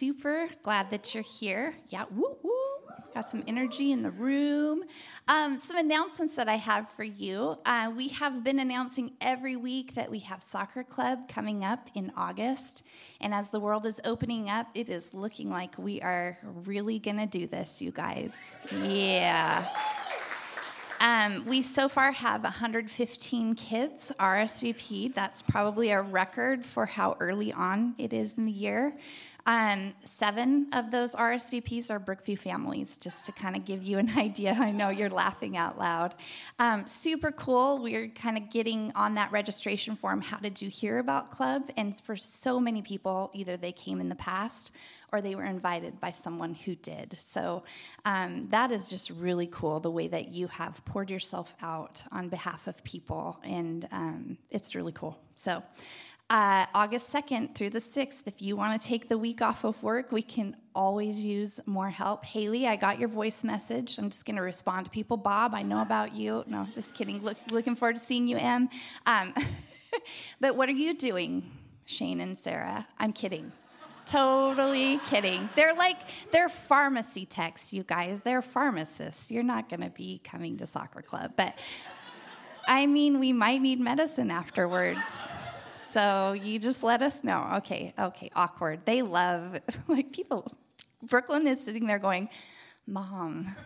super glad that you're here. Yeah, woo woo. Got some energy in the room. Um, some announcements that I have for you. Uh, we have been announcing every week that we have soccer club coming up in August. And as the world is opening up, it is looking like we are really going to do this, you guys. Yeah. Um, we so far have 115 kids RSVP'd. That's probably a record for how early on it is in the year. Um, seven of those RSVPs are Brookview families, just to kind of give you an idea. I know you're laughing out loud. Um, super cool. We're kind of getting on that registration form. How did you hear about Club? And for so many people, either they came in the past or they were invited by someone who did. So um, that is just really cool the way that you have poured yourself out on behalf of people, and um, it's really cool. So. Uh, August 2nd through the 6th, if you want to take the week off of work, we can always use more help. Haley, I got your voice message. I'm just going to respond to people. Bob, I know about you. No, just kidding. Look, looking forward to seeing you, Em. Um, but what are you doing, Shane and Sarah? I'm kidding. Totally kidding. They're like, they're pharmacy techs, you guys. They're pharmacists. You're not going to be coming to soccer club. But I mean, we might need medicine afterwards. So you just let us know. Okay, okay, awkward. They love, like, people. Brooklyn is sitting there going, Mom,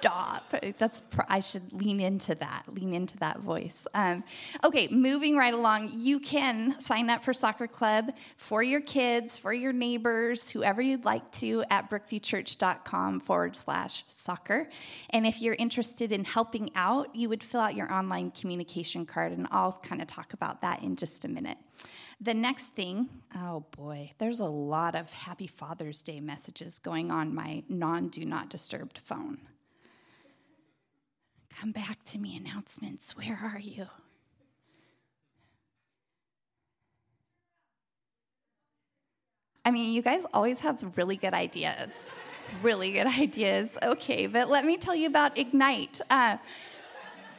stop. That's I should lean into that, lean into that voice. Um, okay, moving right along. You can sign up for soccer club for your kids, for your neighbors, whoever you'd like to at brookviewchurch.com forward slash soccer. And if you're interested in helping out, you would fill out your online communication card, and I'll kind of talk about that in just a minute. The next thing, oh boy, there's a lot of Happy Father's Day messages going on my non do not disturbed phone. Come back to me, announcements. Where are you? I mean, you guys always have really good ideas. Really good ideas. Okay, but let me tell you about Ignite. Uh,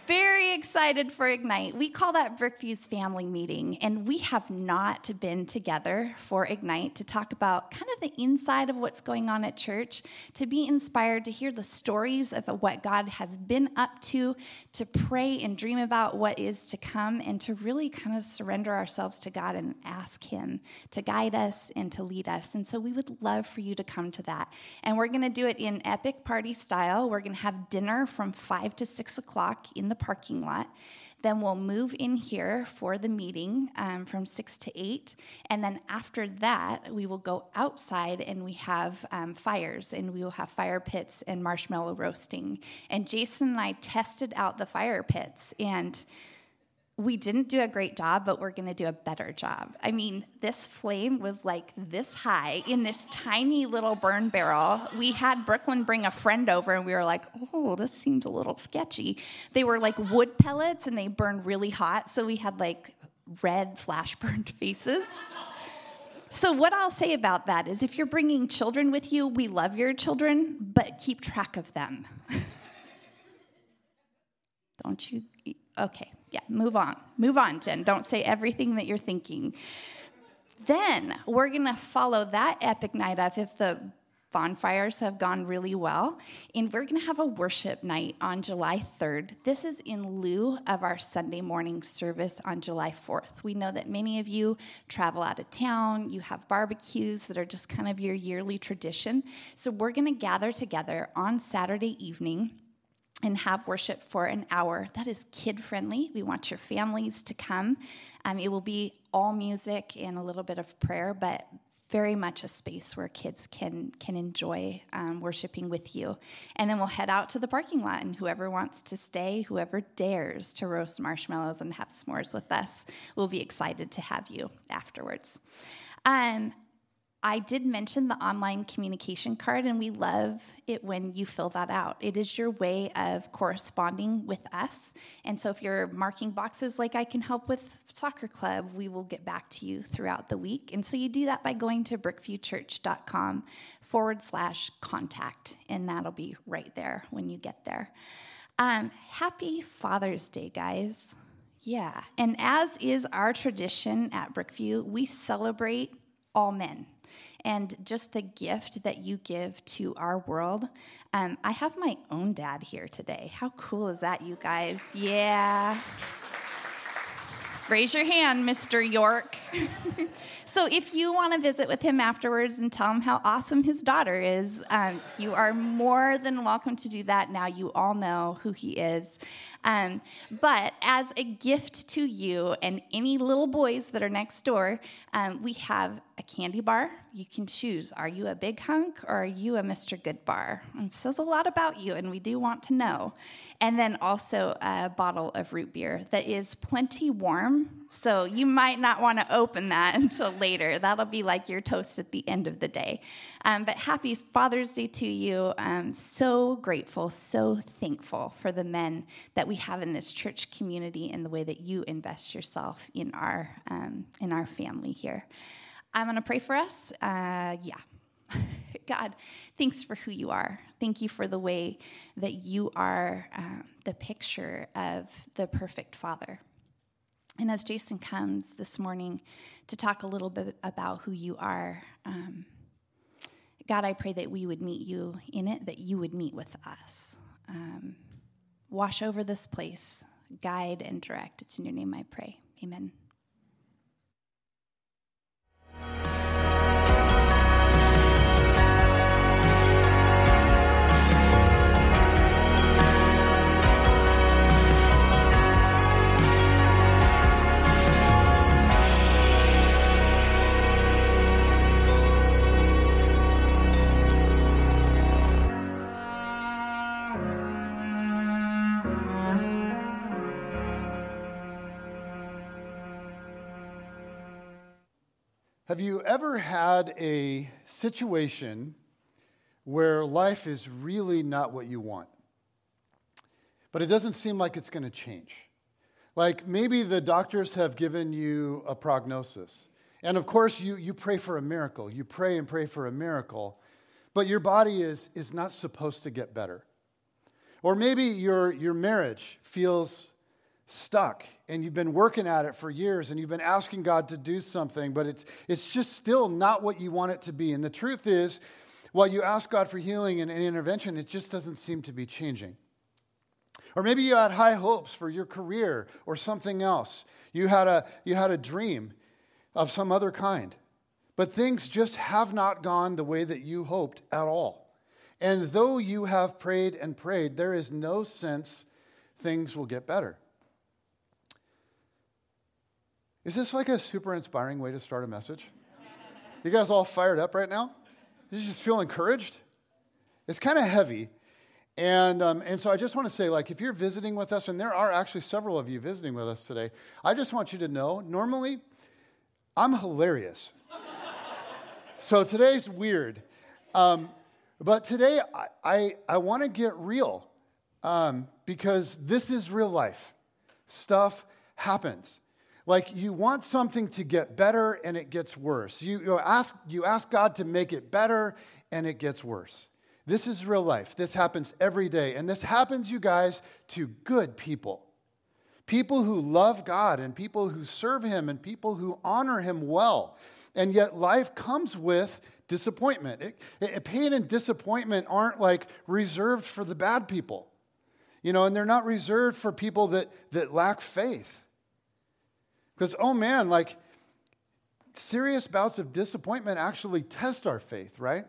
very excited for Ignite. We call that Brookview's family meeting, and we have not been together for Ignite to talk about kind of the inside of what's going on at church, to be inspired to hear the stories of what God has been up to, to pray and dream about what is to come, and to really kind of surrender ourselves to God and ask Him to guide us and to lead us. And so we would love for you to come to that. And we're going to do it in epic party style. We're going to have dinner from 5 to 6 o'clock in the parking lot. Then we'll move in here for the meeting um, from 6 to 8. And then after that, we will go outside and we have um, fires and we will have fire pits and marshmallow roasting. And Jason and I tested out the fire pits and we didn't do a great job, but we're going to do a better job. I mean, this flame was like this high in this tiny little burn barrel. We had Brooklyn bring a friend over, and we were like, oh, this seems a little sketchy. They were like wood pellets, and they burned really hot. So we had like red flash burned faces. So, what I'll say about that is if you're bringing children with you, we love your children, but keep track of them. Don't you? Okay yeah, move on. Move on, Jen. Don't say everything that you're thinking. Then we're going to follow that epic night up if the bonfires have gone really well. And we're going to have a worship night on July 3rd. This is in lieu of our Sunday morning service on July 4th. We know that many of you travel out of town, you have barbecues that are just kind of your yearly tradition. So we're going to gather together on Saturday evening and have worship for an hour. That is kid friendly. We want your families to come. Um, it will be all music and a little bit of prayer, but very much a space where kids can can enjoy um, worshiping with you. And then we'll head out to the parking lot, and whoever wants to stay, whoever dares to roast marshmallows and have s'mores with us, will be excited to have you afterwards. Um, I did mention the online communication card, and we love it when you fill that out. It is your way of corresponding with us. And so, if you're marking boxes like I can help with soccer club, we will get back to you throughout the week. And so, you do that by going to brookviewchurch.com forward slash contact, and that'll be right there when you get there. Um, happy Father's Day, guys. Yeah. And as is our tradition at Brookview, we celebrate all men. And just the gift that you give to our world. Um, I have my own dad here today. How cool is that, you guys? Yeah. Raise your hand, Mr. York. so, if you want to visit with him afterwards and tell him how awesome his daughter is, um, you are more than welcome to do that. Now you all know who he is. Um, but as a gift to you and any little boys that are next door, um, we have a candy bar. You can choose are you a big hunk or are you a Mr. Goodbar? It says a lot about you, and we do want to know. And then also a bottle of root beer that is plenty warm. So you might not want to open that until later. That'll be like your toast at the end of the day. Um, but happy Father's Day to you. I'm so grateful, so thankful for the men that we have in this church community and the way that you invest yourself in our um, in our family here. I'm going to pray for us. Uh, yeah. God, thanks for who you are. Thank you for the way that you are um, the picture of the perfect Father. And as Jason comes this morning to talk a little bit about who you are, um, God, I pray that we would meet you in it, that you would meet with us. Um, wash over this place, guide and direct. It's in your name I pray. Amen. Have you ever had a situation where life is really not what you want? But it doesn't seem like it's going to change. Like maybe the doctors have given you a prognosis. And of course, you, you pray for a miracle. You pray and pray for a miracle, but your body is, is not supposed to get better. Or maybe your, your marriage feels stuck and you've been working at it for years and you've been asking God to do something, but it's, it's just still not what you want it to be. And the truth is, while you ask God for healing and, and intervention, it just doesn't seem to be changing. Or maybe you had high hopes for your career or something else. You had a, you had a dream of some other kind, but things just have not gone the way that you hoped at all. And though you have prayed and prayed, there is no sense things will get better. Is this like a super inspiring way to start a message? You guys all fired up right now? You just feel encouraged? It's kind of heavy. And, um, and so I just want to say, like, if you're visiting with us, and there are actually several of you visiting with us today, I just want you to know normally, I'm hilarious. so today's weird. Um, but today, I, I, I want to get real um, because this is real life. Stuff happens. Like you want something to get better and it gets worse. You, you, ask, you ask God to make it better and it gets worse. This is real life. This happens every day. And this happens, you guys, to good people. People who love God and people who serve Him and people who honor Him well. And yet life comes with disappointment. It, it, pain and disappointment aren't like reserved for the bad people. You know, and they're not reserved for people that, that lack faith. Because, oh man, like serious bouts of disappointment actually test our faith, right?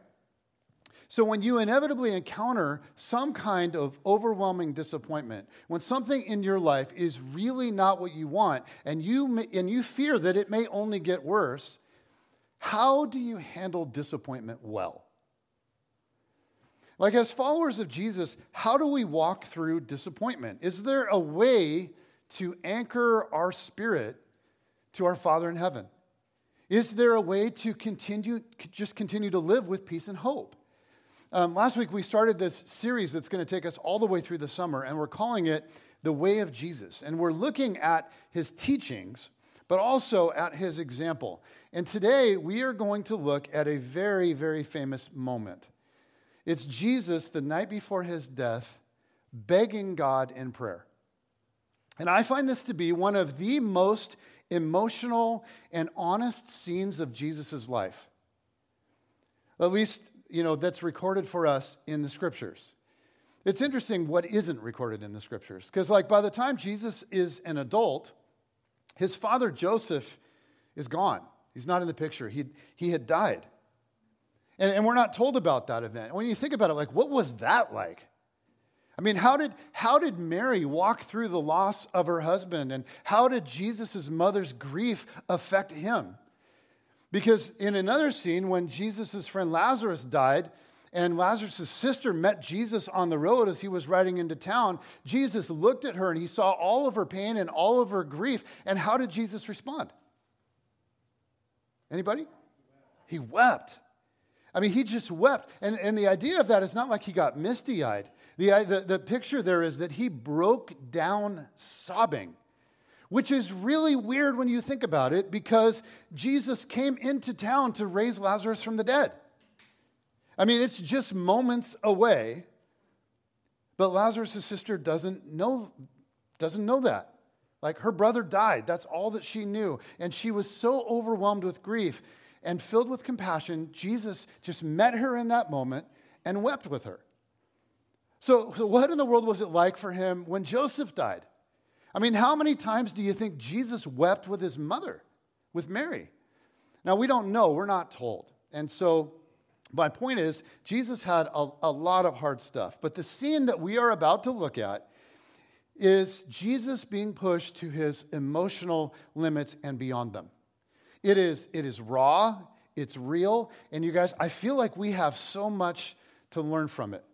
So, when you inevitably encounter some kind of overwhelming disappointment, when something in your life is really not what you want, and you, and you fear that it may only get worse, how do you handle disappointment well? Like, as followers of Jesus, how do we walk through disappointment? Is there a way to anchor our spirit to our Father in heaven? Is there a way to continue, just continue to live with peace and hope? Um, last week, we started this series that's going to take us all the way through the summer, and we're calling it The Way of Jesus. And we're looking at his teachings, but also at his example. And today, we are going to look at a very, very famous moment. It's Jesus, the night before his death, begging God in prayer. And I find this to be one of the most emotional, and honest scenes of Jesus' life. at least, you know, that's recorded for us in the scriptures. It's interesting what isn't recorded in the scriptures. Because, like, by the time Jesus is an adult, his father Joseph is gone. He's not in the picture. He, he had died. And, and we're not told about that event. When you think about it, like, what was that like? I mean, how did, how did Mary walk through the loss of her husband? And how did Jesus' mother's grief affect him? Because in another scene, when Jesus' friend Lazarus died, and Lazarus' sister met Jesus on the road as he was riding into town. Jesus looked at her and he saw all of her pain and all of her grief. And how did Jesus respond? Anybody? He wept. I mean, he just wept. And, and the idea of that is not like he got misty eyed. The, uh, the, the picture there is that he broke down sobbing, which is really weird when you think about it because Jesus came into town to raise Lazarus from the dead. I mean, it's just moments away, but Lazarus' sister doesn't know, doesn't know that. Like her brother died. That's all that she knew. And she was so overwhelmed with grief and filled with compassion, Jesus just met her in that moment and wept with her. So, so, what in the world was it like for him when Joseph died? I mean, how many times do you think Jesus wept with his mother, with Mary? Now, we don't know, we're not told. And so, my point is, Jesus had a, a lot of hard stuff. But the scene that we are about to look at is Jesus being pushed to his emotional limits and beyond them. It is, it is raw, it's real, and you guys, I feel like we have so much to learn from it.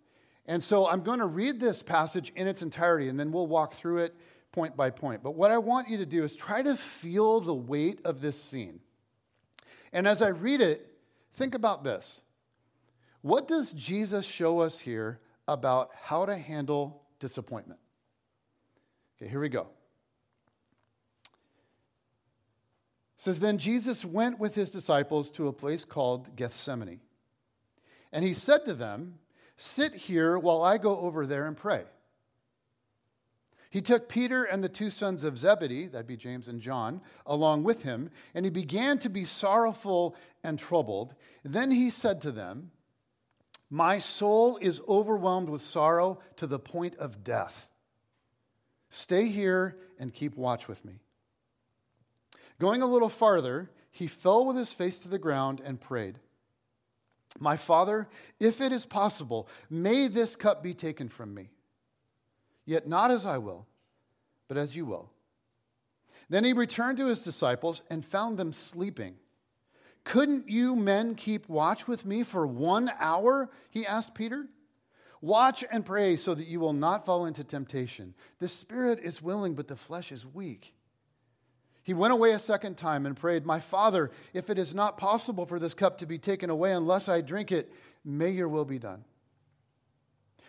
And so I'm going to read this passage in its entirety, and then we'll walk through it point by point. But what I want you to do is try to feel the weight of this scene. And as I read it, think about this. What does Jesus show us here about how to handle disappointment? Okay, here we go. It says, Then Jesus went with his disciples to a place called Gethsemane. And he said to them, Sit here while I go over there and pray. He took Peter and the two sons of Zebedee, that'd be James and John, along with him, and he began to be sorrowful and troubled. Then he said to them, My soul is overwhelmed with sorrow to the point of death. Stay here and keep watch with me. Going a little farther, he fell with his face to the ground and prayed, My Father, if it is possible, may this cup be taken from me. Yet not as I will, but as you will. Then he returned to his disciples and found them sleeping. Couldn't you men keep watch with me for one hour? He asked Peter. Watch and pray so that you will not fall into temptation. The spirit is willing, but the flesh is weak. He went away a second time and prayed, My Father, if it is not possible for this cup to be taken away unless I drink it, may your will be done.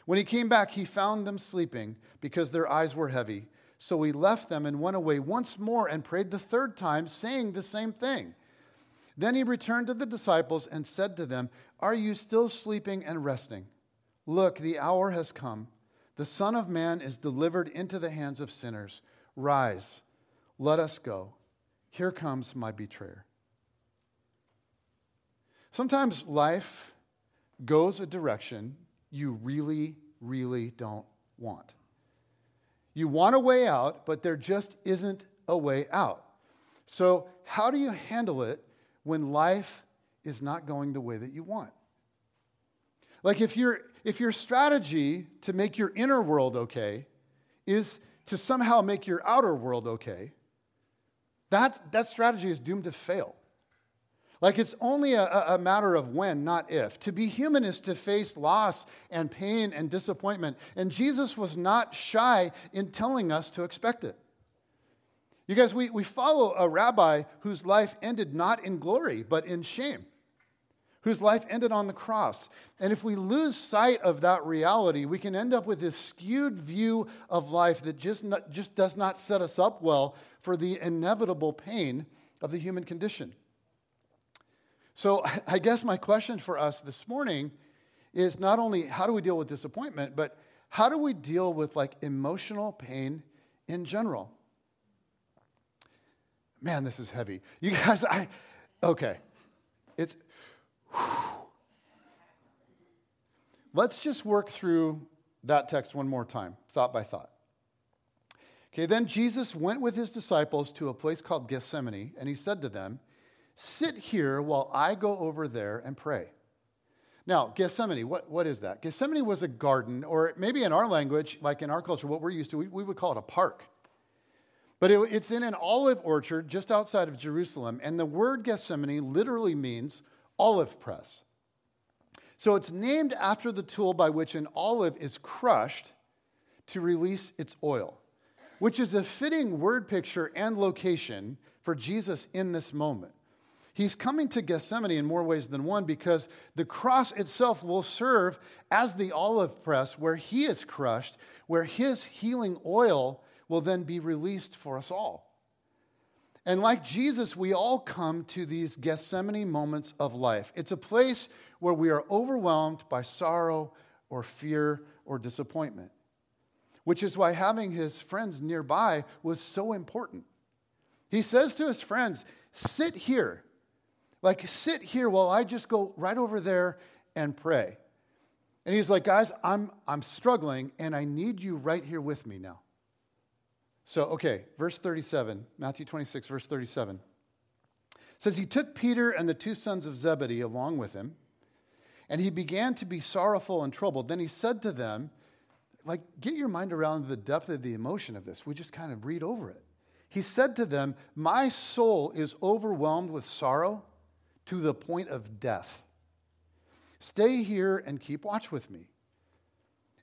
When he came back, he found them sleeping because their eyes were heavy. So he left them and went away once more and prayed the third time, saying the same thing. Then he returned to the disciples and said to them, Are you still sleeping and resting? Look, the hour has come. The Son of Man is delivered into the hands of sinners. Rise. Let us go. Here comes my betrayer. Sometimes life goes a direction you really, really don't want. You want a way out, but there just isn't a way out. So, how do you handle it when life is not going the way that you want? Like if your if your strategy to make your inner world okay is to somehow make your outer world okay, that, that strategy is doomed to fail. Like it's only a, a, matter of when, not if. To be human is to face loss and pain and disappointment. And Jesus was not shy in telling us to expect it. You guys, we, we follow a rabbi whose life ended not in glory, but in shame, whose life ended on the cross. And if we lose sight of that reality, we can end up with this skewed view of life that just, not, just does not set us up well for the inevitable pain of the human condition. So, I guess my question for us this morning is not only how do we deal with disappointment, but how do we deal with like emotional pain in general? Man, this is heavy. You guys, I, okay. It's. Let's just work through that text one more time, thought by thought. Okay, then Jesus went with his disciples to a place called Gethsemane, and he said to them, Sit here while I go over there and pray. Now, Gethsemane, what, what is that? Gethsemane was a garden, or maybe in our language, like in our culture, what we're used to, we, we would call it a park. But it, it's in an olive orchard just outside of Jerusalem, and the word Gethsemane literally means olive press. So it's named after the tool by which an olive is crushed to release its oil which is a fitting word picture and location for Jesus in this moment. He's coming to Gethsemane in more ways than one because the cross itself will serve as the olive press where he is crushed, where his healing oil will then be released for us all. And like Jesus, we all come to these Gethsemane moments of life. It's a place where we are overwhelmed by sorrow or fear or disappointment which is why having his friends nearby was so important. He says to his friends, Sit here. Like, sit here while I just go right over there and pray. And he's like, Guys, I'm, I'm struggling and I need you right here with me now. So, okay, verse 37, Matthew 26, verse 37 says, He took Peter and the two sons of Zebedee along with him, and he began to be sorrowful and troubled. Then he said to them, like, get your mind around the depth of the emotion of this. We just kind of read over it. He said to them, My soul is overwhelmed with sorrow to the point of death. Stay here and keep watch with me.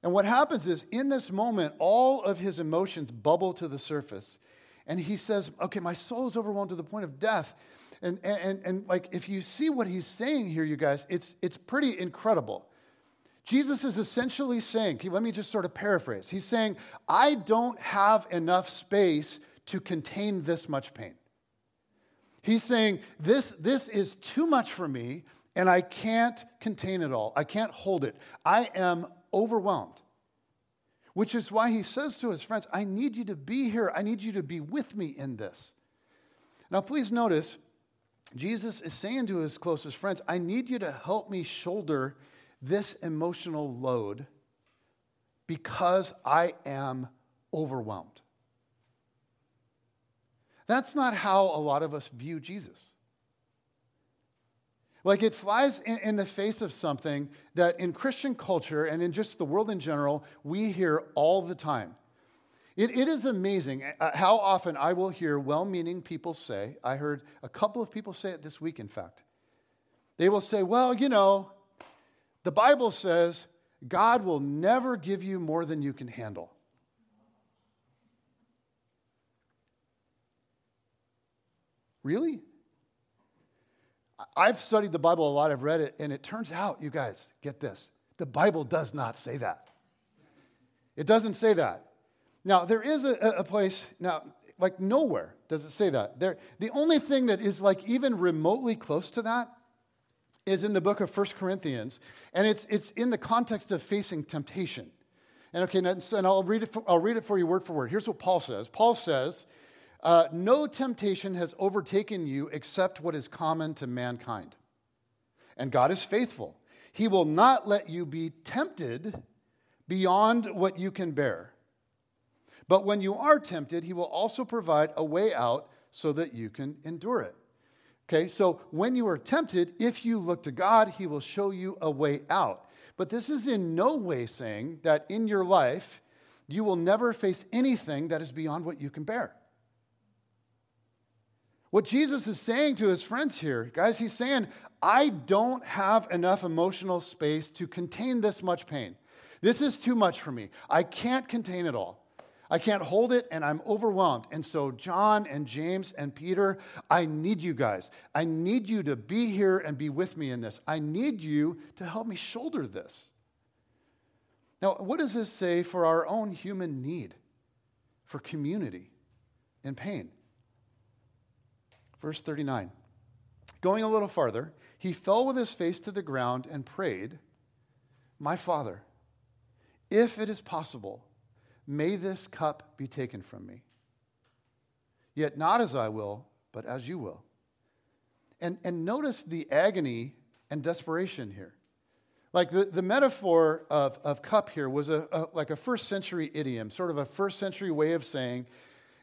And what happens is, in this moment, all of his emotions bubble to the surface. And he says, Okay, my soul is overwhelmed to the point of death. And, and, and, like, if you see what he's saying here, you guys, it's, it's pretty incredible. Jesus is essentially saying, let me just sort of paraphrase. He's saying, I don't have enough space to contain this much pain. He's saying, this, this is too much for me, and I can't contain it all. I can't hold it. I am overwhelmed. Which is why he says to his friends, I need you to be here. I need you to be with me in this. Now, please notice, Jesus is saying to his closest friends, I need you to help me shoulder this emotional load because I am overwhelmed. That's not how a lot of us view Jesus. Like it flies in, in, the face of something that in Christian culture and in just the world in general, we hear all the time. It, it is amazing uh, how often I will hear well meaning people say, I heard a couple of people say it this week, in fact. They will say, Well, you know, the Bible says God will never give you more than you can handle. Really? I've studied the Bible a lot, I've read it, and it turns out, you guys, get this the Bible does not say that. It doesn't say that. Now, there is a, a place, now, like nowhere does it say that. There, the only thing that is like even remotely close to that is in the book of First Corinthians, and it's, it's in the context of facing temptation. And okay, and I'll read, it for, I'll read it for you word for word. Here's what Paul says Paul says, uh, No temptation has overtaken you except what is common to mankind. And God is faithful. He will not let you be tempted beyond what you can bear. But when you are tempted, He will also provide a way out so that you can endure it. Okay, so when you are tempted, if you look to God, He will show you a way out. But this is in no way saying that in your life, you will never face anything that is beyond what you can bear. What Jesus is saying to his friends here, guys, he's saying, I don't have enough emotional space to contain this much pain. This is too much for me. I can't contain it all. I can't hold it and I'm overwhelmed. And so, John and James and Peter, I need you guys. I need you to be here and be with me in this. I need you to help me shoulder this. Now, what does this say for our own human need for community in pain? Verse 39. Going a little farther, he fell with his face to the ground and prayed, My Father, if it is possible, May this cup be taken from me. Yet not as I will, but as you will. And, and notice the agony and desperation here. Like the, the metaphor of, of cup here was a, a, like a first century idiom, sort of a first century way of saying,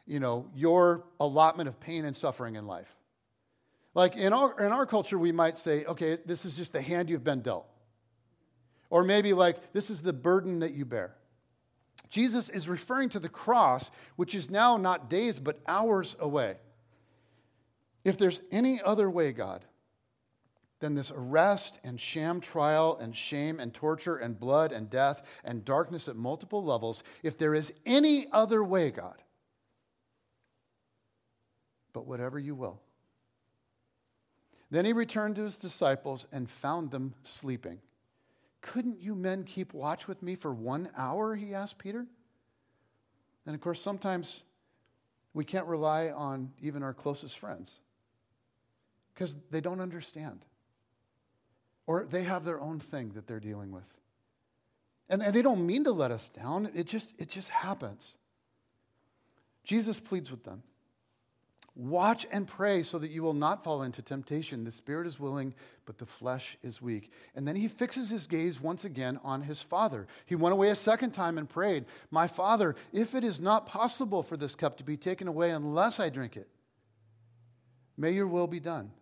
you know, your allotment of pain and suffering in life. Like in our, in our culture, we might say, okay, this is just the hand you've been dealt. Or maybe like, this is the burden that you bear. Jesus is referring to the cross, which is now not days, but hours away. If there's any other way, God, than this arrest and sham trial and shame and torture and blood and death and darkness at multiple levels, if there is any other way, God, but whatever you will. Then he returned to his disciples and found them sleeping. Couldn't you men keep watch with me for one hour? He asked Peter. And of course, sometimes we can't rely on even our closest friends because they don't understand or they have their own thing that they're dealing with. And, they don't mean to let us down, it just, it just happens. Jesus pleads with them. Watch and pray so that you will not fall into temptation. The spirit is willing, but the flesh is weak. And then he fixes his gaze once again on his father. He went away a second time and prayed, My father, if it is not possible for this cup to be taken away unless I drink it, may your will be done.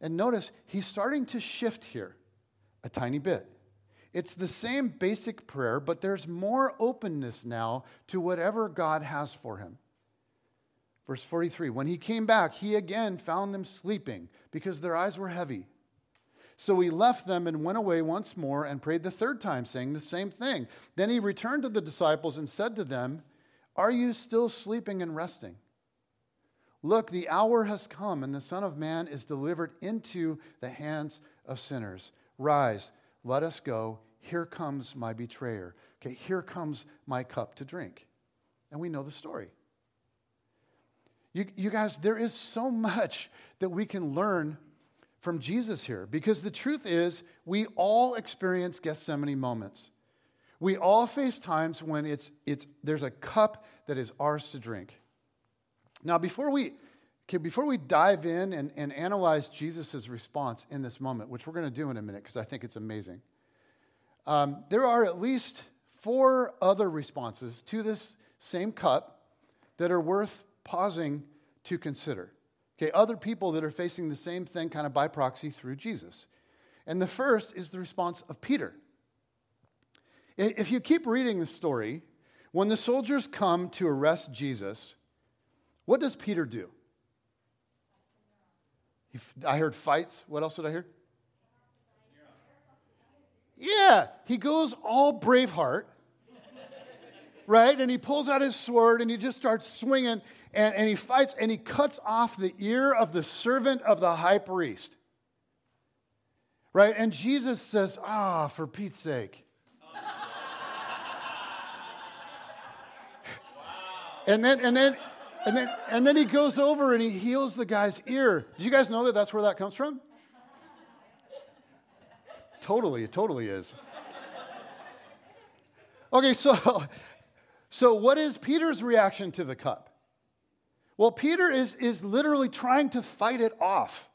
And notice he's starting to shift here a tiny bit. It's the same basic prayer, but there's more openness now to whatever God has for him. Verse 43 When he came back, he again found them sleeping because their eyes were heavy. So he left them and went away once more and prayed the third time, saying the same thing. Then he returned to the disciples and said to them, Are you still sleeping and resting? Look, the hour has come, and the Son of Man is delivered into the hands of sinners. Rise, let us go. Here comes my betrayer. Okay, here comes my cup to drink. And we know the story. You, you guys, there is so much that we can learn from Jesus here because the truth is, we all experience Gethsemane moments. We all face times when it's, it's, there's a cup that is ours to drink. Now, before we, okay, before we dive in and, and analyze Jesus' response in this moment, which we're going to do in a minute because I think it's amazing, um, there are at least four other responses to this same cup that are worth pausing to consider. Okay, other people that are facing the same thing kind of by proxy through Jesus. And the first is the response of Peter. If you keep reading the story, when the soldiers come to arrest Jesus, what does Peter do? I heard fights. What else did I hear? Yeah, he goes all Braveheart, right? And he pulls out his sword and he just starts swinging and, and he fights and he cuts off the ear of the servant of the high priest, right? And Jesus says, Ah, for Pete's sake. and then, and then, and then, and then he goes over and he heals the guy's ear. Did you guys know that that's where that comes from? totally, it totally is. Okay, so, so what is Peter's reaction to the cup? Well, Peter is, is literally trying to fight it off.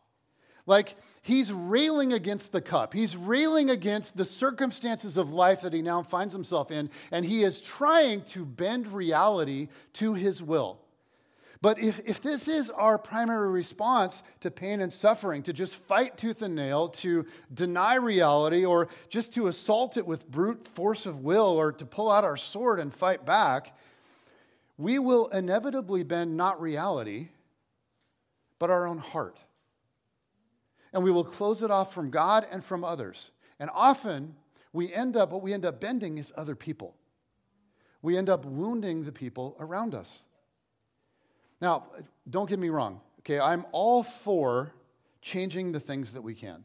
Like he's railing against the cup. He's railing against the circumstances of life that he now finds himself in, and he is trying to bend reality to his will. But if, if this is our primary response to pain and suffering, to just fight tooth and nail, to deny reality, or just to assault it with brute force of will, or to pull out our sword and fight back, we will inevitably bend not reality, but our own heart and we will close it off from God and from others. And often we end up, what we end up bending is other people. We end up wounding the people around us. Now, don't get me wrong, okay? I'm all for changing the things that we can.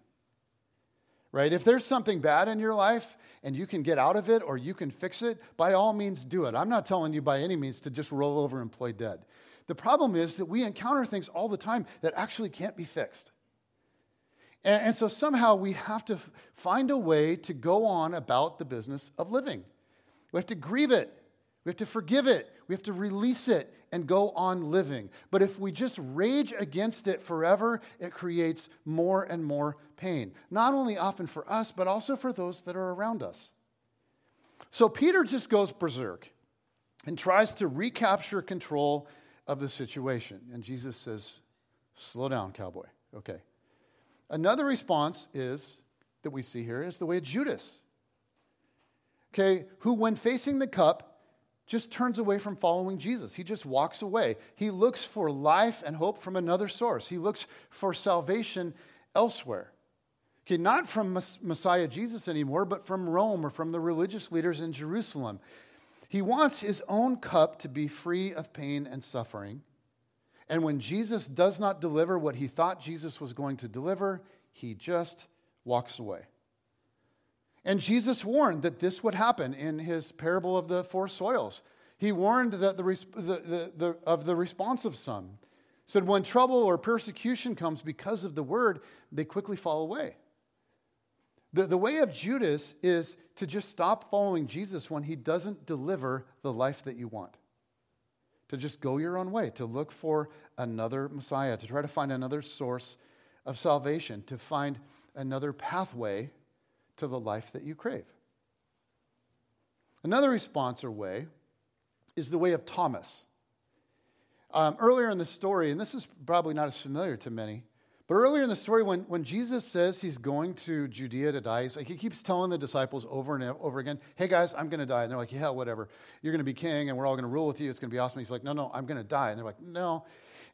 Right? If there's something bad in your life and you can get out of it or you can fix it, by all means do it. I'm not telling you by any means to just roll over and play dead. The problem is that we encounter things all the time that actually can't be fixed. And, and so somehow we have to find a way to go on about the business of living. We have to grieve it, we have to forgive it, we have to release it and go on living. But if we just rage against it forever, it creates more and more pain, not only often for us, but also for those that are around us. So Peter just goes berserk and tries to recapture control of the situation. And Jesus says, Slow down, cowboy. Okay. Another response is that we see here is the way of Judas. Okay, who, when facing the cup, just turns away from following Jesus. He just walks away. He looks for life and hope from another source. He looks for salvation elsewhere. Okay, not from Messiah Jesus anymore, but from Rome or from the religious leaders in Jerusalem. He wants his own cup to be free of pain and suffering. And when Jesus does not deliver what he thought Jesus was going to deliver, he just walks away. And Jesus warned that this would happen in his parable of the four soils. He warned that the, the, the, of the responsive son. Said, when trouble or persecution comes because of the word, they quickly fall away. The, the way of Judas is to just stop following Jesus when he doesn't deliver the life that you want. To just go your own way, to look for another Messiah, to try to find another source of salvation, to find another pathway to the life that you crave. Another response or way is the way of Thomas. Um, earlier in the story, and this is probably not as familiar to many, but earlier in the story, when, when Jesus says he's going to Judea to die, like, he keeps telling the disciples over and over again, hey guys, I'm going to die. And they're like, yeah, whatever. You're going to be king and we're all going to rule with you. It's going to be awesome. He's like, no, no, I'm going to die. And they're like, no.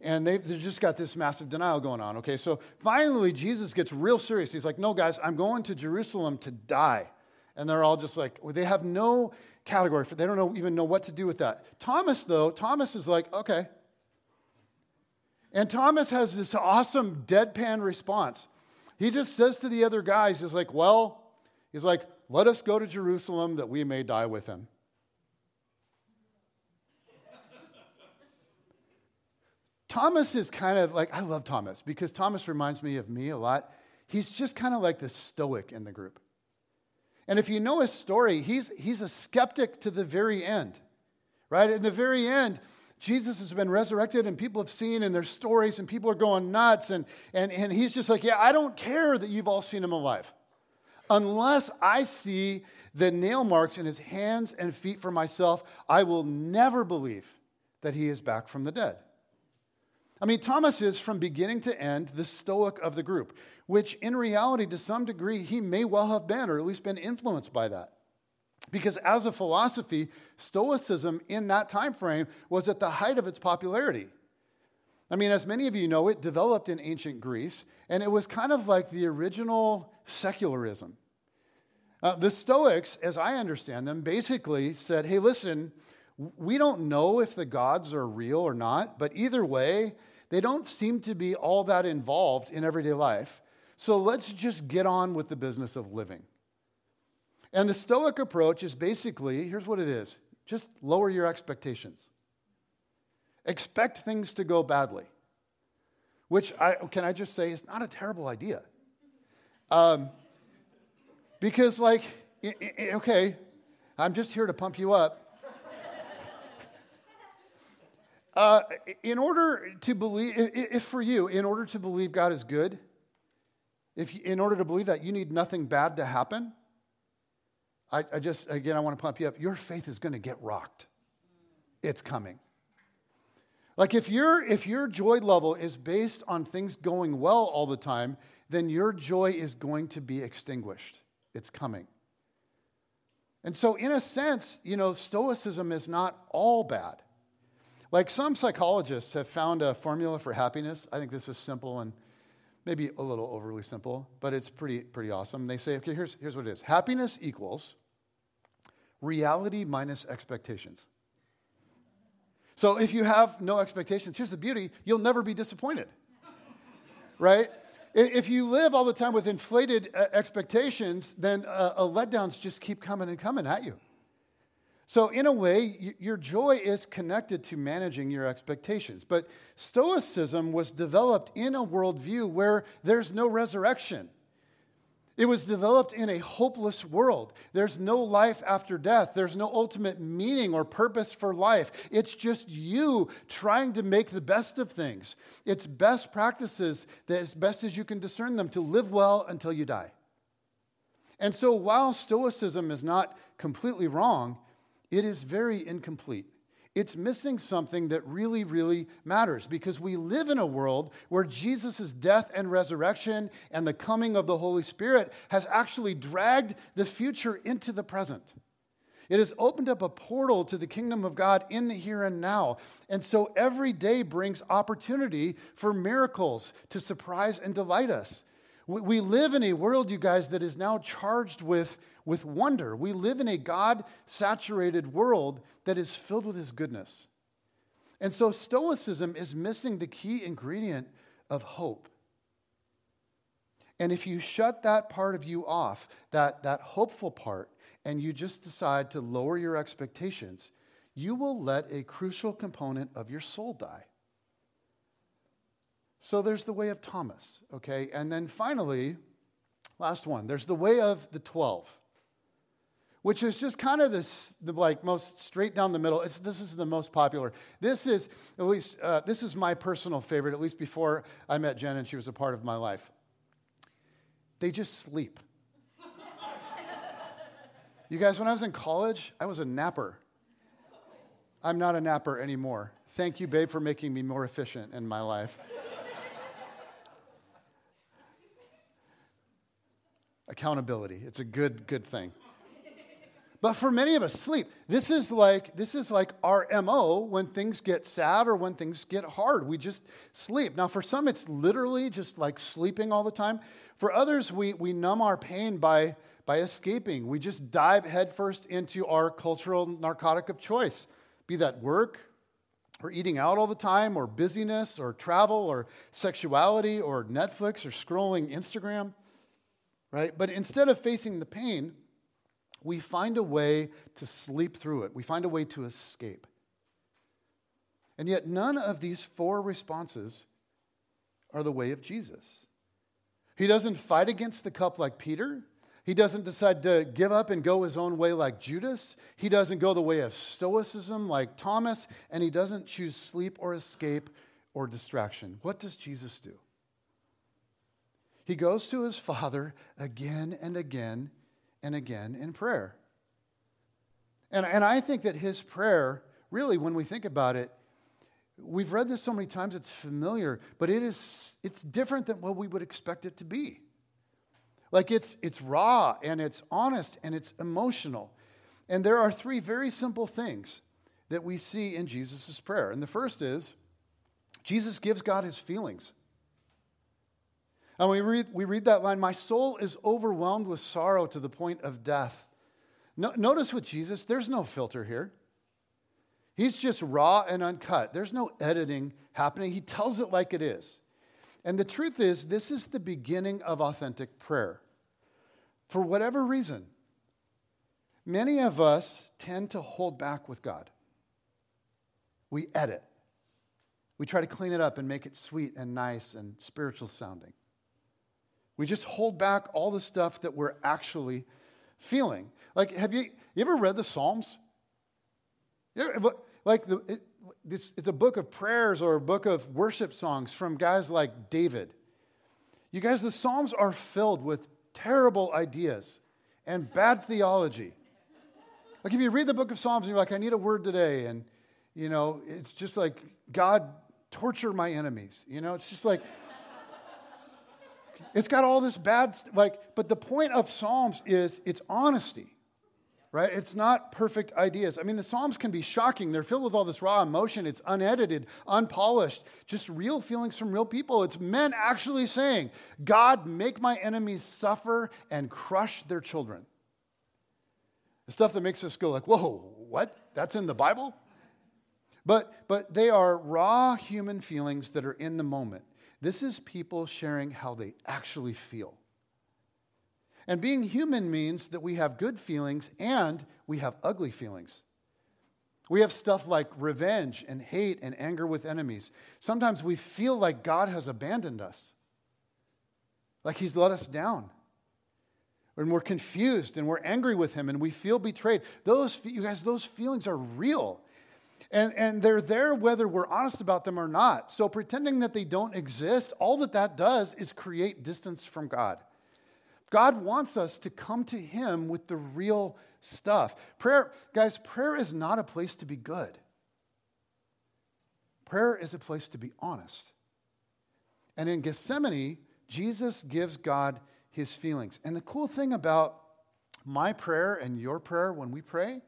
And they've, they've just got this massive denial going on. Okay, so finally, Jesus gets real serious. He's like, no, guys, I'm going to Jerusalem to die. And they're all just like, well, they have no category for They don't know, even know what to do with that. Thomas, though, Thomas is like, okay. And Thomas has this awesome deadpan response. He just says to the other guys, he's like, well, he's like, let us go to Jerusalem that we may die with him. Thomas is kind of like, I love Thomas because Thomas reminds me of me a lot. He's just kind of like the stoic in the group. And if you know his story, he's, he's a skeptic to the very end, right? In the very end, Jesus has been resurrected and people have seen and there's stories and people are going nuts. And, and, and he's just like, yeah, I don't care that you've all seen him alive. Unless I see the nail marks in his hands and feet for myself, I will never believe that he is back from the dead. I mean, Thomas is from beginning to end the stoic of the group, which in reality, to some degree, he may well have been, or at least been influenced by that. Because as a philosophy, Stoicism in that time frame was at the height of its popularity. I mean, as many of you know, it developed in ancient Greece, and it was kind of like the original secularism. Uh, the Stoics, as I understand them, basically said, hey, listen, we don't know if the gods are real or not, but either way, they don't seem to be all that involved in everyday life. So let's just get on with the business of living. And the Stoic approach is basically here's what it is just lower your expectations. Expect things to go badly, which I, can I just say is not a terrible idea. Um, because, like, okay, I'm just here to pump you up. Uh, in order to believe, if for you, in order to believe God is good, if in order to believe that, you need nothing bad to happen, I, I just, again, I want to pump you up. Your faith is going to get rocked. It's coming. Like if your if your joy level is based on things going well all the time, then your joy is going to be extinguished. It's coming. And so in a sense, you know, stoicism is not all bad. Like some psychologists have found a formula for happiness. I think this is simple and maybe a little overly simple, but it's pretty, pretty awesome. They say, okay, here's, here's what it is happiness equals reality minus expectations. So if you have no expectations, here's the beauty you'll never be disappointed, right? If you live all the time with inflated uh, expectations, then uh, letdowns just keep coming and coming at you. So, in a way, your joy is connected to managing your expectations. But Stoicism was developed in a worldview where there's no resurrection. It was developed in a hopeless world. There's no life after death. There's no ultimate meaning or purpose for life. It's just you trying to make the best of things. It's best practices that as best as you can discern them to live well until you die. And so while Stoicism is not completely wrong, it is very incomplete it's missing something that really, really matters because we live in a world where Jesus' death and resurrection and the coming of the Holy Spirit has actually dragged the future into the present. It has opened up a portal to the kingdom of God in the here and now. And so every day brings opportunity for miracles to surprise and delight us. We live in a world, you guys, that is now charged with, with wonder. We live in a God saturated world that is filled with His goodness. And so, Stoicism is missing the key ingredient of hope. And if you shut that part of you off, that, that hopeful part, and you just decide to lower your expectations, you will let a crucial component of your soul die. So there's the way of Thomas, okay? And then finally, last one, there's the way of the 12, which is just kind of this, the like most straight down the middle. It's, this is the most popular. This is, at least, uh, this is my personal favorite, at least before I met Jen and she was a part of my life. They just sleep. you guys, when I was in college, I was a napper. I'm not a napper anymore. Thank you, babe, for making me more efficient in my life. accountability. It's a good, good thing. But for many of us, sleep. This is like this is like our MO when things get sad or when things get hard. We just sleep. Now, for some, it's literally just like sleeping all the time. For others, we, we numb our pain by, by escaping. We just dive headfirst into our cultural narcotic of choice, be that work, or eating out all the time, or busyness, or travel, or sexuality, or Netflix, or scrolling Instagram right? But instead of facing the pain, we find a way to sleep through it. We find a way to escape. And yet, none of these four responses are the way of Jesus. He doesn't fight against the cup like Peter. He doesn't decide to give up and go his own way like Judas. He doesn't go the way of stoicism like Thomas. And he doesn't choose sleep or escape or distraction. What does Jesus do? He goes to his Father again and again and again in prayer. And, and I think that his prayer, really, when we think about it, we've read this so many times, it's familiar, but it is, it's different than what we would expect it to be. Like it's, it's raw and it's honest and it's emotional. And there are three very simple things that we see in Jesus' prayer. And the first is Jesus gives God his feelings. And we read, we read that line My soul is overwhelmed with sorrow to the point of death. No, notice with Jesus, there's no filter here. He's just raw and uncut. There's no editing happening. He tells it like it is. And the truth is, this is the beginning of authentic prayer. For whatever reason, many of us tend to hold back with God. We edit. We try to clean it up and make it sweet and nice and spiritual sounding. We just hold back all the stuff that we're actually feeling. Like, have you, you ever read the Psalms? like, the, it, this, it's a book of prayers or a book of worship songs from guys like David. You guys, the Psalms are filled with terrible ideas and bad theology. Like, if you read the book of Psalms and you're like, I need a word today, and, you know, it's just like, God, torture my enemies. You know, it's just like, it's got all this bad, like, but the point of Psalms is it's honesty, right? It's not perfect ideas. I mean, the Psalms can be shocking. They're filled with all this raw emotion. It's unedited, unpolished, just real feelings from real people. It's men actually saying, God, make my enemies suffer and crush their children. The stuff that makes us go like, whoa, what? That's in the Bible? But, but they are raw human feelings that are in the moment. This is people sharing how they actually feel. And being human means that we have good feelings and we have ugly feelings. We have stuff like revenge and hate and anger with enemies. Sometimes we feel like God has abandoned us, like He's let us down. and we're confused and we're angry with him and we feel betrayed. Those, you guys, those feelings are real. And, and they're there whether we're honest about them or not. So pretending that they don't exist, all that that does is create distance from God. God wants us to come to Him with the real stuff. Prayer, guys, prayer is not a place to be good. Prayer is a place to be honest. And in Gethsemane, Jesus gives God his feelings. And the cool thing about my prayer and your prayer when we pray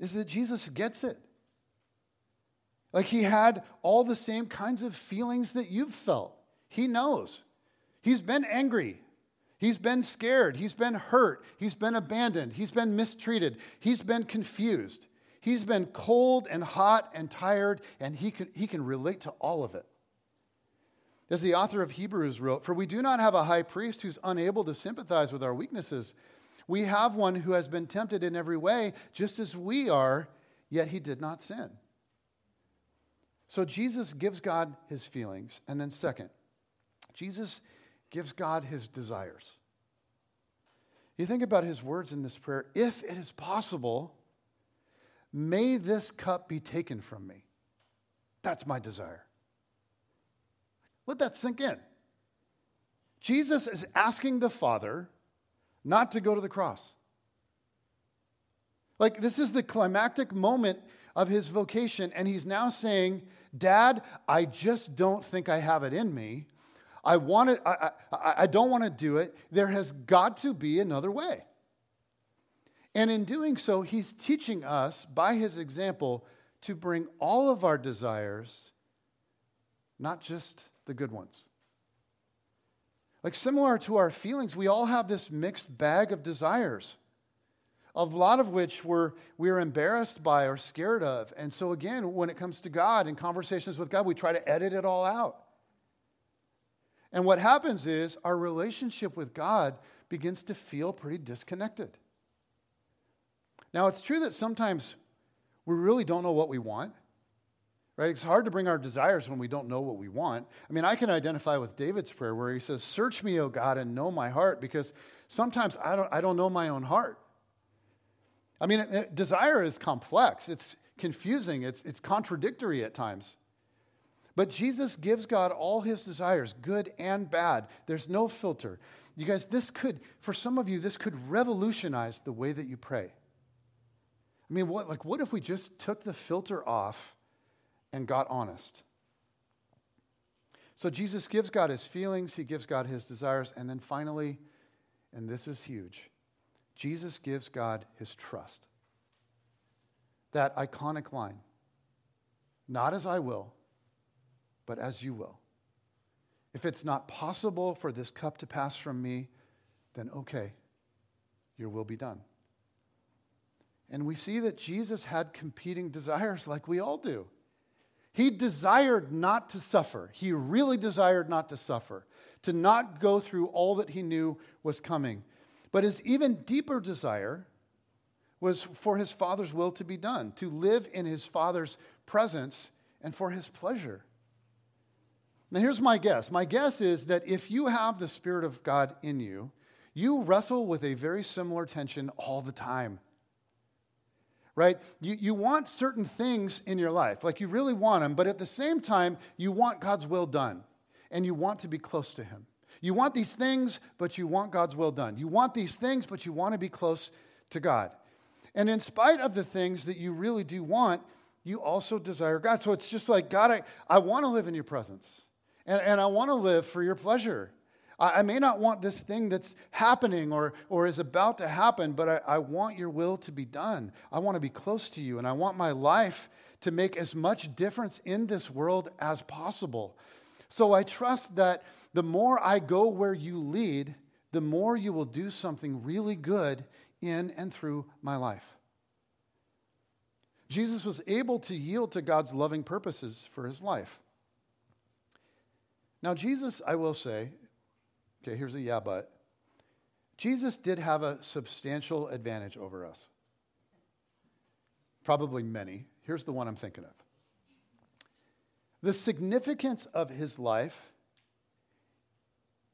is that Jesus gets it. Like he had all the same kinds of feelings that you've felt. He knows. He's been angry. He's been scared. He's been hurt. He's been abandoned. He's been mistreated. He's been confused. He's been cold and hot and tired, and he can, he can relate to all of it. As the author of Hebrews wrote, For we do not have a high priest who's unable to sympathize with our weaknesses. We have one who has been tempted in every way, just as we are, yet he did not sin. So Jesus gives God his feelings. And then, second, Jesus gives God his desires. You think about his words in this prayer if it is possible, may this cup be taken from me. That's my desire. Let that sink in. Jesus is asking the Father not to go to the cross. Like, this is the climactic moment of his vocation, and he's now saying, Dad, I just don't think I have it in me. I, want it, I, I, I don't want to do it. There has got to be another way. And in doing so, he's teaching us by his example to bring all of our desires, not just the good ones. Like, similar to our feelings, we all have this mixed bag of desires, a lot of which we're, we're embarrassed by or scared of. And so, again, when it comes to God and conversations with God, we try to edit it all out. And what happens is our relationship with God begins to feel pretty disconnected. Now, it's true that sometimes we really don't know what we want right? It's hard to bring our desires when we don't know what we want. I mean, I can identify with David's prayer where he says, Search me, O God, and know my heart, because sometimes I don't, I don't know my own heart. I mean, it, it, desire is complex, it's confusing, it's, it's contradictory at times. But Jesus gives God all his desires, good and bad. There's no filter. You guys, this could, for some of you, this could revolutionize the way that you pray. I mean, what, like, what if we just took the filter off and got honest. So Jesus gives God his feelings, he gives God his desires, and then finally, and this is huge, Jesus gives God his trust. That iconic line not as I will, but as you will. If it's not possible for this cup to pass from me, then okay, your will be done. And we see that Jesus had competing desires like we all do. He desired not to suffer. He really desired not to suffer, to not go through all that he knew was coming. But his even deeper desire was for his Father's will to be done, to live in his Father's presence and for his pleasure. Now, here's my guess. My guess is that if you have the Spirit of God in you, you wrestle with a very similar tension all the time right? You, you want certain things in your life, like you really want them, but at the same time, you want God's will done and you want to be close to Him. You want these things, but you want God's will done. You want these things, but you want to be close to God. And in spite of the things that you really do want, you also desire God. So it's just like, God, I, I want to live in your presence, and, and I want to live for your pleasure. I, may not want this thing that's happening or, or is about to happen, but I, I want your will to be done. I want to be close to you, and I want my life to make as much difference in this world as possible. So I trust that the more I go where you lead, the more you will do something really good in and through my life. Jesus was able to yield to God's loving purposes for his life. Now, Jesus, I will say, Okay, here's a yeah, but. Jesus did have a substantial advantage over us. Probably many. Here's the one I'm thinking of. The significance of his life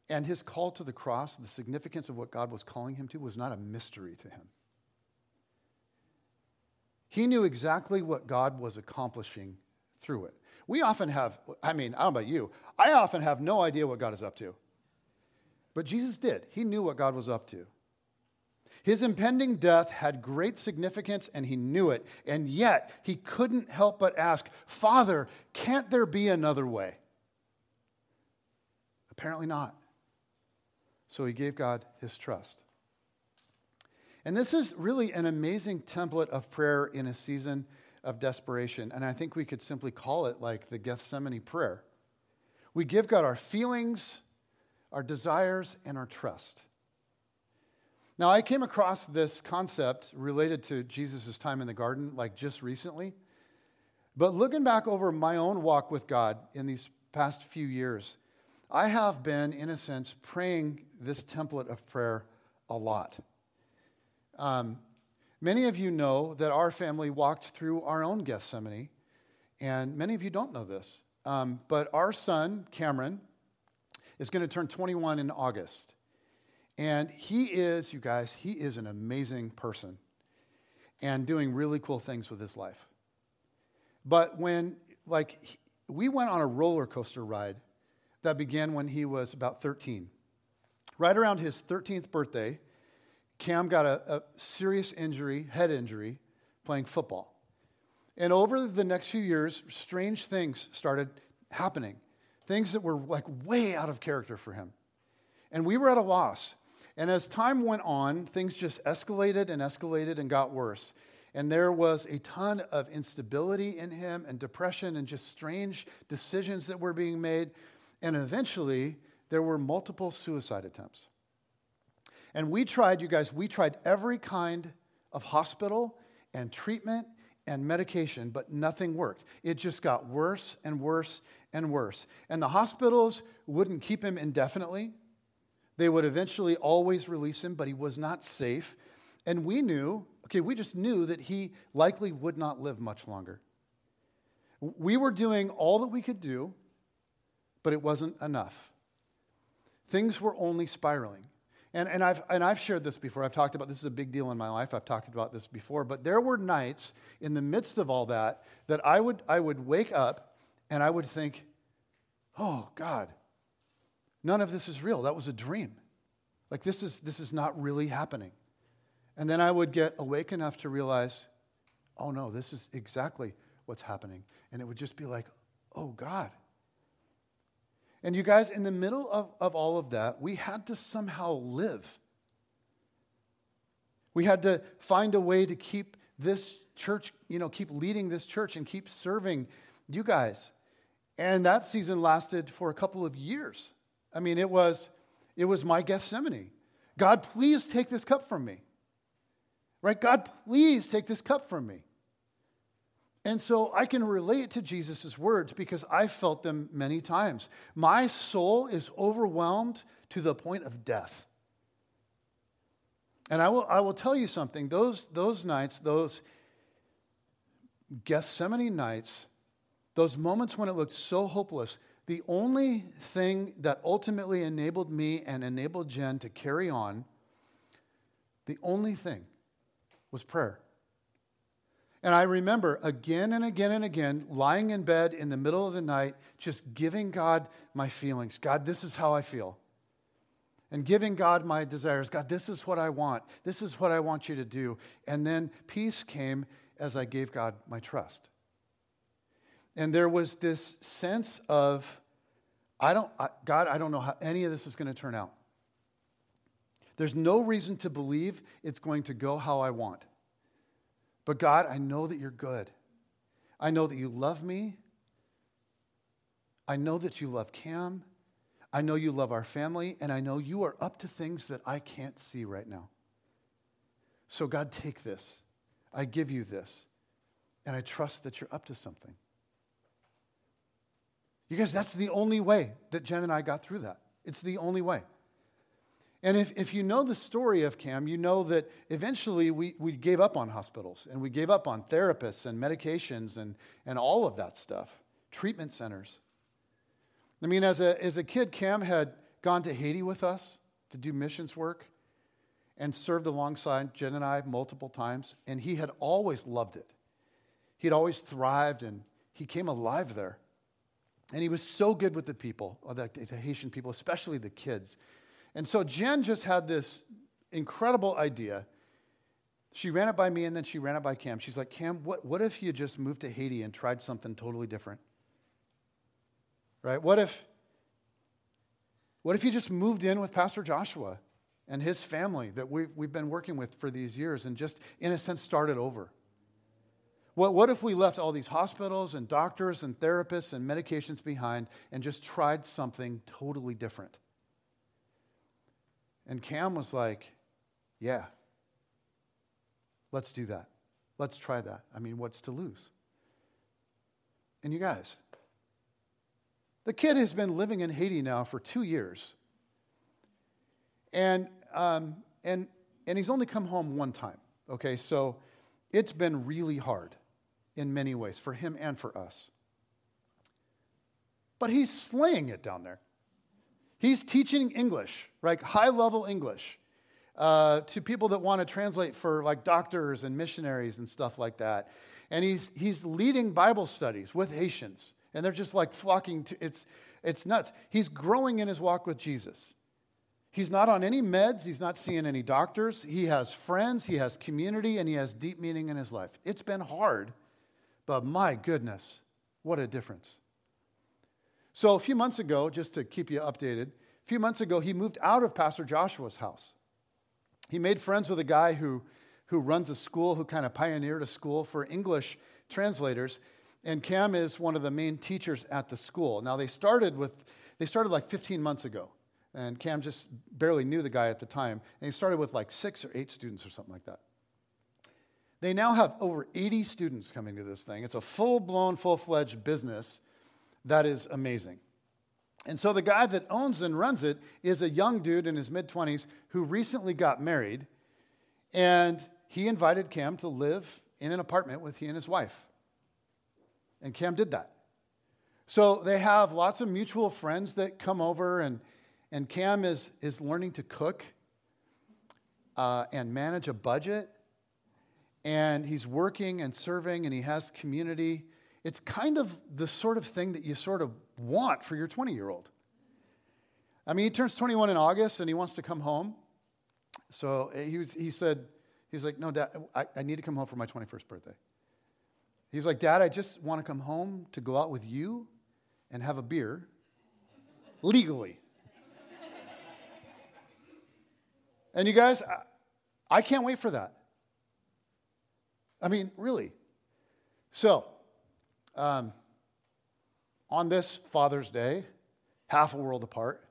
And his call to the cross, the significance of what God was calling him to, was not a mystery to him. He knew exactly what God was accomplishing through it. We often have, I mean, I don't know about you, I often have no idea what God is up to. But Jesus did. He knew what God was up to. His impending death had great significance and he knew it. And yet he couldn't help but ask, Father, can't there be another way? Apparently not. So he gave God his trust. And this is really an amazing template of prayer in a season of desperation. And I think we could simply call it like the Gethsemane prayer. We give God our feelings, our desires, and our trust. Now, I came across this concept related to Jesus' time in the garden like just recently. But looking back over my own walk with God in these past few years, I have been, in a sense, praying this template of prayer a lot. Um, many of you know that our family walked through our own Gethsemane, and many of you don't know this. Um, but our son, Cameron, is going to turn 21 in August. And he is, you guys, he is an amazing person and doing really cool things with his life. But when, like, we went on a roller coaster ride that began when he was about 13. Right around his 13th birthday, Cam got a, a serious injury, head injury, playing football. And over the next few years, strange things started happening, things that were like way out of character for him. And we were at a loss. And as time went on, things just escalated and escalated and got worse. And there was a ton of instability in him and depression and just strange decisions that were being made. And eventually, there were multiple suicide attempts. And we tried, you guys, we tried every kind of hospital and treatment and medication, but nothing worked. It just got worse and worse and worse. And the hospitals wouldn't keep him indefinitely. They would eventually always release him, but he was not safe. And we knew, okay, we just knew that he likely would not live much longer. We were doing all that we could do, but it wasn't enough. Things were only spiraling. And, and, I've, and I've shared this before. I've talked about this is a big deal in my life. I've talked about this before. But there were nights in the midst of all that that I would, I would wake up and I would think, oh, God, none of this is real. That was a dream. Like, this is, this is not really happening. And then I would get awake enough to realize, oh, no, this is exactly what's happening. And it would just be like, oh, God. And you guys, in the middle of, of all of that, we had to somehow live. We had to find a way to keep this church, you know, keep leading this church and keep serving you guys. And that season lasted for a couple of years. I mean, it was, it was my Gethsemane. God, please take this cup from me. Right? God, please take this cup from me. And so I can relate to Jesus' words because I felt them many times. My soul is overwhelmed to the point of death. And I will, I will tell you something those, those nights, those Gethsemane nights, those moments when it looked so hopeless, the only thing that ultimately enabled me and enabled Jen to carry on, the only thing was prayer. And I remember again and again and again lying in bed in the middle of the night, just giving God my feelings. God, this is how I feel. And giving God my desires. God, this is what I want. This is what I want you to do. And then peace came as I gave God my trust. And there was this sense of, I don't, I, God, I don't know how any of this is going to turn out. There's no reason to believe it's going to go how I want. But God, I know that you're good. I know that you love me. I know that you love Cam. I know you love our family. And I know you are up to things that I can't see right now. So, God, take this. I give you this. And I trust that you're up to something. You guys, that's the only way that Jen and I got through that. It's the only way. And if, if you know the story of CAM, you know that eventually we, we gave up on hospitals and we gave up on therapists and medications and, and all of that stuff, treatment centers. I mean, as a, as a kid, Cam had gone to Haiti with us to do missions work and served alongside Jen and I multiple times, and he had always loved it. He'd always thrived and he came alive there. And he was so good with the people, uh, the, the Haitian people, especially the kids. And so Jen just had this incredible idea. She ran it by me and then she ran it by Cam. She's like, Cam, what, what if you just moved to Haiti and tried something totally different? Right? What if, what if you just moved in with Pastor Joshua and his family that we've, we've been working with for these years and just, in a sense, started over? What, what if we left all these hospitals and doctors and therapists and medications behind and just tried something totally different? And Cam was like, Yeah, let's do that. Let's try that. I mean, what's to lose? And you guys, the kid has been living in Haiti now for two years. And, um, and, and he's only come home one time. Okay, so it's been really hard in many ways for him and for us. But he's slaying it down there. He's teaching English, right? High level English uh, to people that want to translate for like doctors and missionaries and stuff like that. And he's, he's leading Bible studies with Haitians. And they're just like flocking to it's, it's nuts. He's growing in his walk with Jesus. He's not on any meds. He's not seeing any doctors. He has friends. He has community. And he has deep meaning in his life. It's been hard but my goodness, what a difference. So, a few months ago, just to keep you updated, a few months ago, he moved out of Pastor Joshua's house. He made friends with a guy who, who runs a school, who kind of pioneered a school for English translators. And Cam is one of the main teachers at the school. Now, they started with, they started like 15 months ago. And Cam just barely knew the guy at the time. And he started with like six or eight students or something like that. They now have over 80 students coming to this thing. It's a full blown, full fledged business that is amazing. And so the guy that owns and runs it is a young dude in his mid 20s who recently got married. And he invited Cam to live in an apartment with he and his wife. And Cam did that. So they have lots of mutual friends that come over, and, and Cam is, is learning to cook uh, and manage a budget and he's working and serving and he has community. It's kind of the sort of thing that you sort of want for your 20 year old. I mean, he turns 21 in August and he wants to come home. So eh, he, was, he said, he's like, no, Dad, I, I need to come home for my 21st birthday. He's like, Dad, I just want to come home to go out with you and have a beer legally. and you guys, I, I can't wait for that. I mean, really. So, um, on this Father's Day, half a world apart,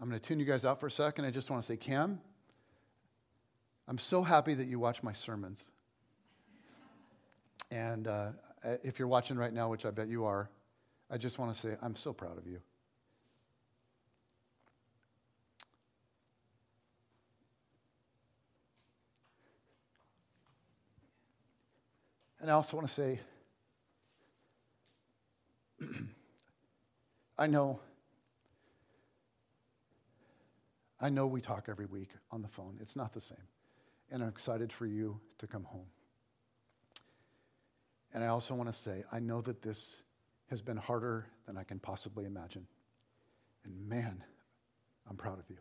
I'm going to tune you guys out for a second. I just want to say, Cam, I'm so happy that you watch my sermons. And uh, if you're watching right now, which I bet you are, I just want to say, I'm so proud of you. And I also want to say, I know, I know we talk every week on the phone. It's not the same. And I'm excited for you to come home. And I also want to say, I know that this has been harder than I can possibly imagine. And man, I'm proud of you.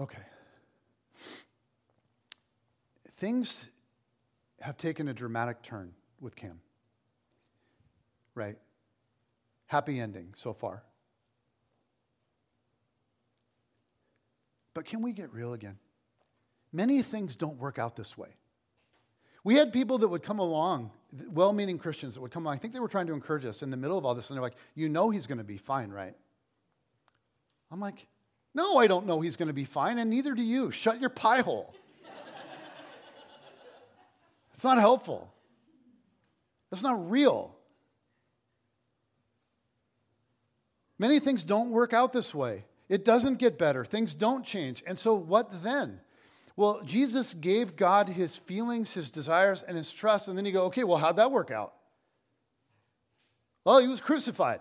Okay things have taken a dramatic turn with Cam. Right? Happy ending so far. But can we get real again? Many things don't work out this way. We had people that would come along, well meaning Christians that would come along. I think they were trying to encourage us in the middle of all this, and they're like, You know he's going to be fine, right? I'm like, No, I don't know he's going to be fine, and neither do you. Shut your pie hole. It's not helpful. It's not real. Many things don't work out this way. It doesn't get better. Things don't change. And so, what then? Well, Jesus gave God his feelings, his desires, and his trust. And then you go, okay, well, how'd that work out? Well, he was crucified.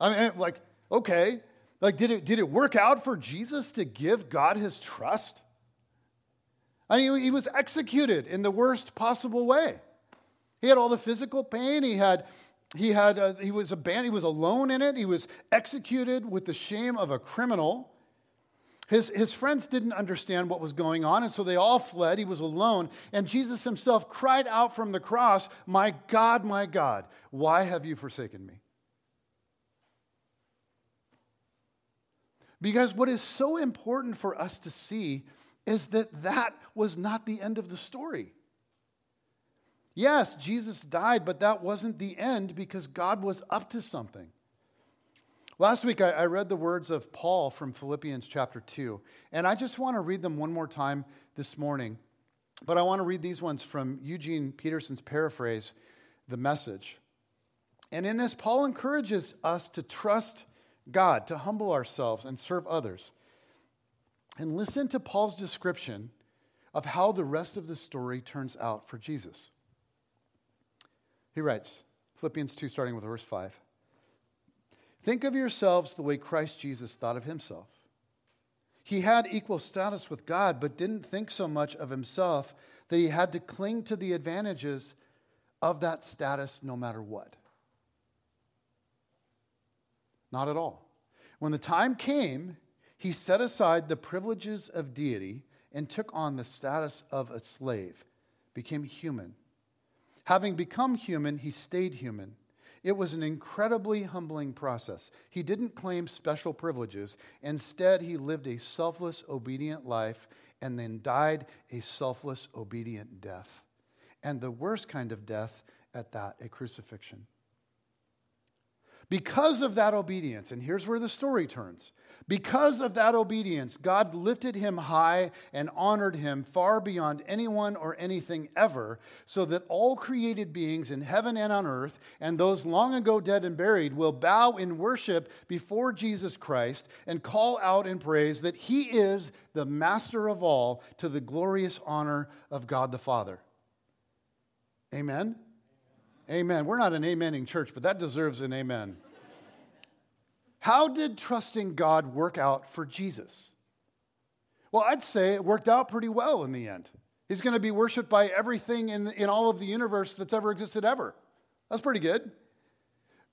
I mean, like, okay, like, did it, did it work out for Jesus to give God his trust? I mean, he was executed in the worst possible way. He had all the physical pain. He had, he had, uh, he was abandoned. He was alone in it. He was executed with the shame of a criminal. His, his friends didn't understand what was going on, and so they all fled. He was alone. And Jesus himself cried out from the cross, My God, my God, why have you forsaken me? Because what is so important for us to see is that that was not the end of the story. Yes, Jesus died, but that wasn't the end because God was up to something. Last week, I, I, read the words of Paul from Philippians chapter 2, and I just want to read them one more time this morning. But I want to read these ones from Eugene Peterson's paraphrase, The Message. And in this, Paul encourages us to trust God, to humble ourselves and serve others. And listen to Paul's description of how the rest of the story turns out for Jesus. He writes, Philippians 2, starting with verse 5. Think of yourselves the way Christ Jesus thought of himself. He had equal status with God, but didn't think so much of himself that he had to cling to the advantages of that status no matter what. Not at all. When the time came, he set aside the privileges of deity and took on the status of a slave, became human. Having become human, he stayed human it was an incredibly humbling process. He didn't claim special privileges. Instead, he lived a selfless, obedient life and then died a selfless, obedient death. And the worst kind of death at that, a crucifixion. Because of that obedience, and here's where the story turns because of that obedience, God lifted him high and honored him far beyond anyone or anything ever, so that all created beings in heaven and on earth, and those long ago dead and buried, will bow in worship before Jesus Christ and call out in praise that he is the master of all to the glorious honor of God the Father. Amen? Amen. We're not an amening church, but that deserves an amen. How did trusting God work out for Jesus? Well, I'd say it worked out pretty well in the end. He's going to be worshiped by everything in, in all of the universe that's ever existed ever. That's pretty good.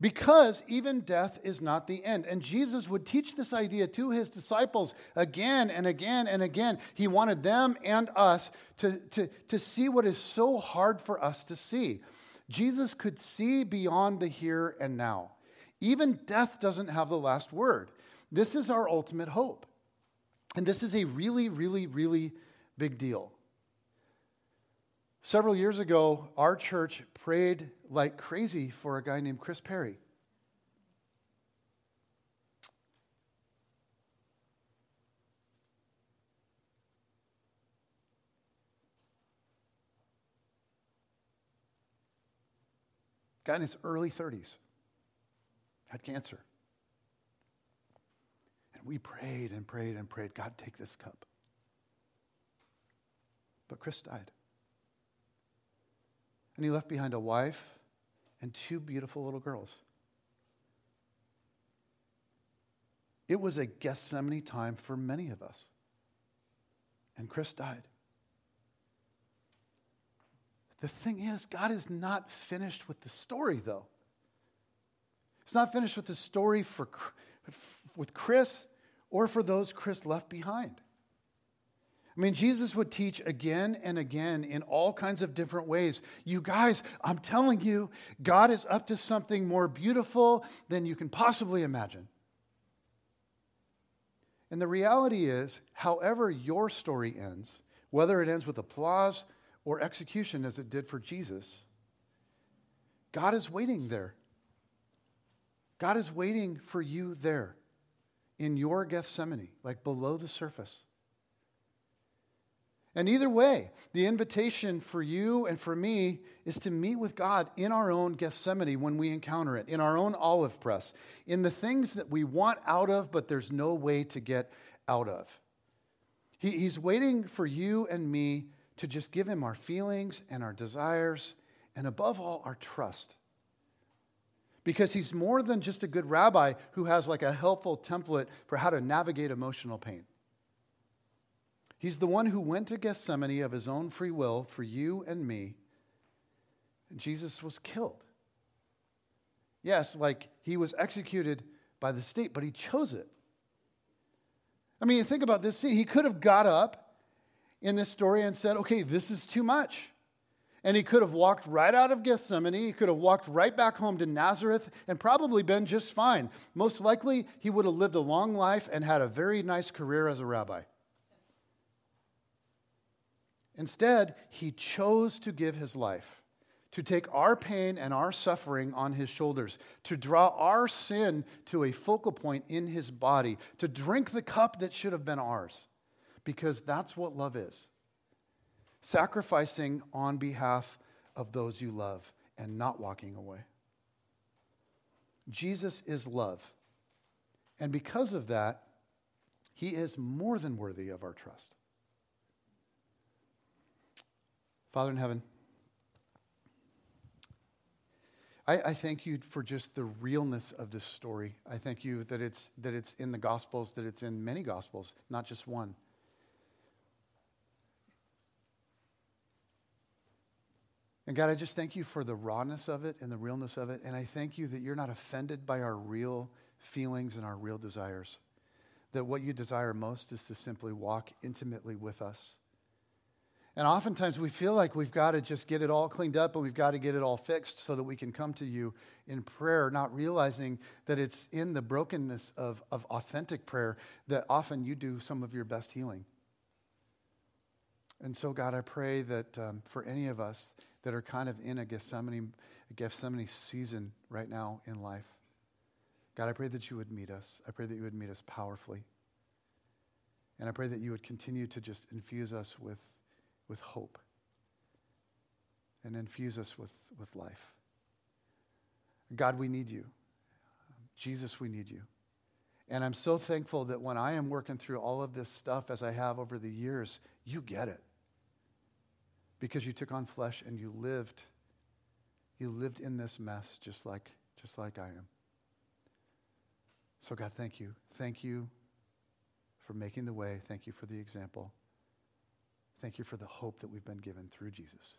Because even death is not the end. And Jesus would teach this idea to his disciples again and again and again. He wanted them and us to, to, to see what is so hard for us to see. Jesus could see beyond the here and now. Even death doesn't have the last word. This is our ultimate hope. And this is a really, really, really big deal. Several years ago, our church prayed like crazy for a guy named Chris Perry. Guy in his early 30s had cancer. And we prayed and prayed and prayed, God, take this cup. But Chris died. And he left behind a wife and two beautiful little girls. It was a Gethsemane time for many of us. And Chris died. The thing is, God is not finished with the story, though. It's not finished with the story for, with Chris or for those Chris left behind. I mean, Jesus would teach again and again in all kinds of different ways. You guys, I'm telling you, God is up to something more beautiful than you can possibly imagine. And the reality is, however your story ends, whether it ends with applause or execution as it did for Jesus, God is waiting there God is waiting for you there in your Gethsemane, like below the surface. And either way, the invitation for you and for me is to meet with God in our own Gethsemane when we encounter it, in our own olive press, in the things that we want out of, but there's no way to get out of. He, he's waiting for you and me to just give him our feelings and our desires, and above all, our trust. Because he's more than just a good rabbi who has like a helpful template for how to navigate emotional pain. He's the one who went to Gethsemane of his own free will for you and me, and Jesus was killed. Yes, like he was executed by the state, but he chose it. I mean, think about this scene. He could have got up in this story and said, okay, this is too much. And he could have walked right out of Gethsemane. He could have walked right back home to Nazareth and probably been just fine. Most likely, he would have lived a long life and had a very nice career as a rabbi. Instead, he chose to give his life to take our pain and our suffering on his shoulders, to draw our sin to a focal point in his body, to drink the cup that should have been ours, because that's what love is sacrificing on behalf of those you love and not walking away. Jesus is love. And because of that, he is more than worthy of our trust. Father in heaven, I, I, thank you for just the realness of this story. I thank you that it's, that it's in the Gospels, that it's in many Gospels, not just one. And God, I just thank you for the rawness of it and the realness of it. And I thank you that you're not offended by our real feelings and our real desires. That what you desire most is to simply walk intimately with us and oftentimes we feel like we've got to just get it all cleaned up and we've got to get it all fixed so that we can come to you in prayer, not realizing that it's in the brokenness of, of authentic prayer that often you do some of your best healing. And so, God, I pray that um, for any of us that are kind of in a Gethsemane, a Gethsemane season right now in life, God, I pray that you would meet us. I pray that you would meet us powerfully. And I pray that you would continue to just infuse us with with hope and infuse us with, with life. God, we need you. Jesus, we need you. And I'm so thankful that when I am working through all of this stuff as I have over the years, you get it. Because you took on flesh and you lived. You lived in this mess just like, just like I am. So, God, thank you. Thank you for making the way. Thank you for the example. Thank you for the hope that we've been given through Jesus.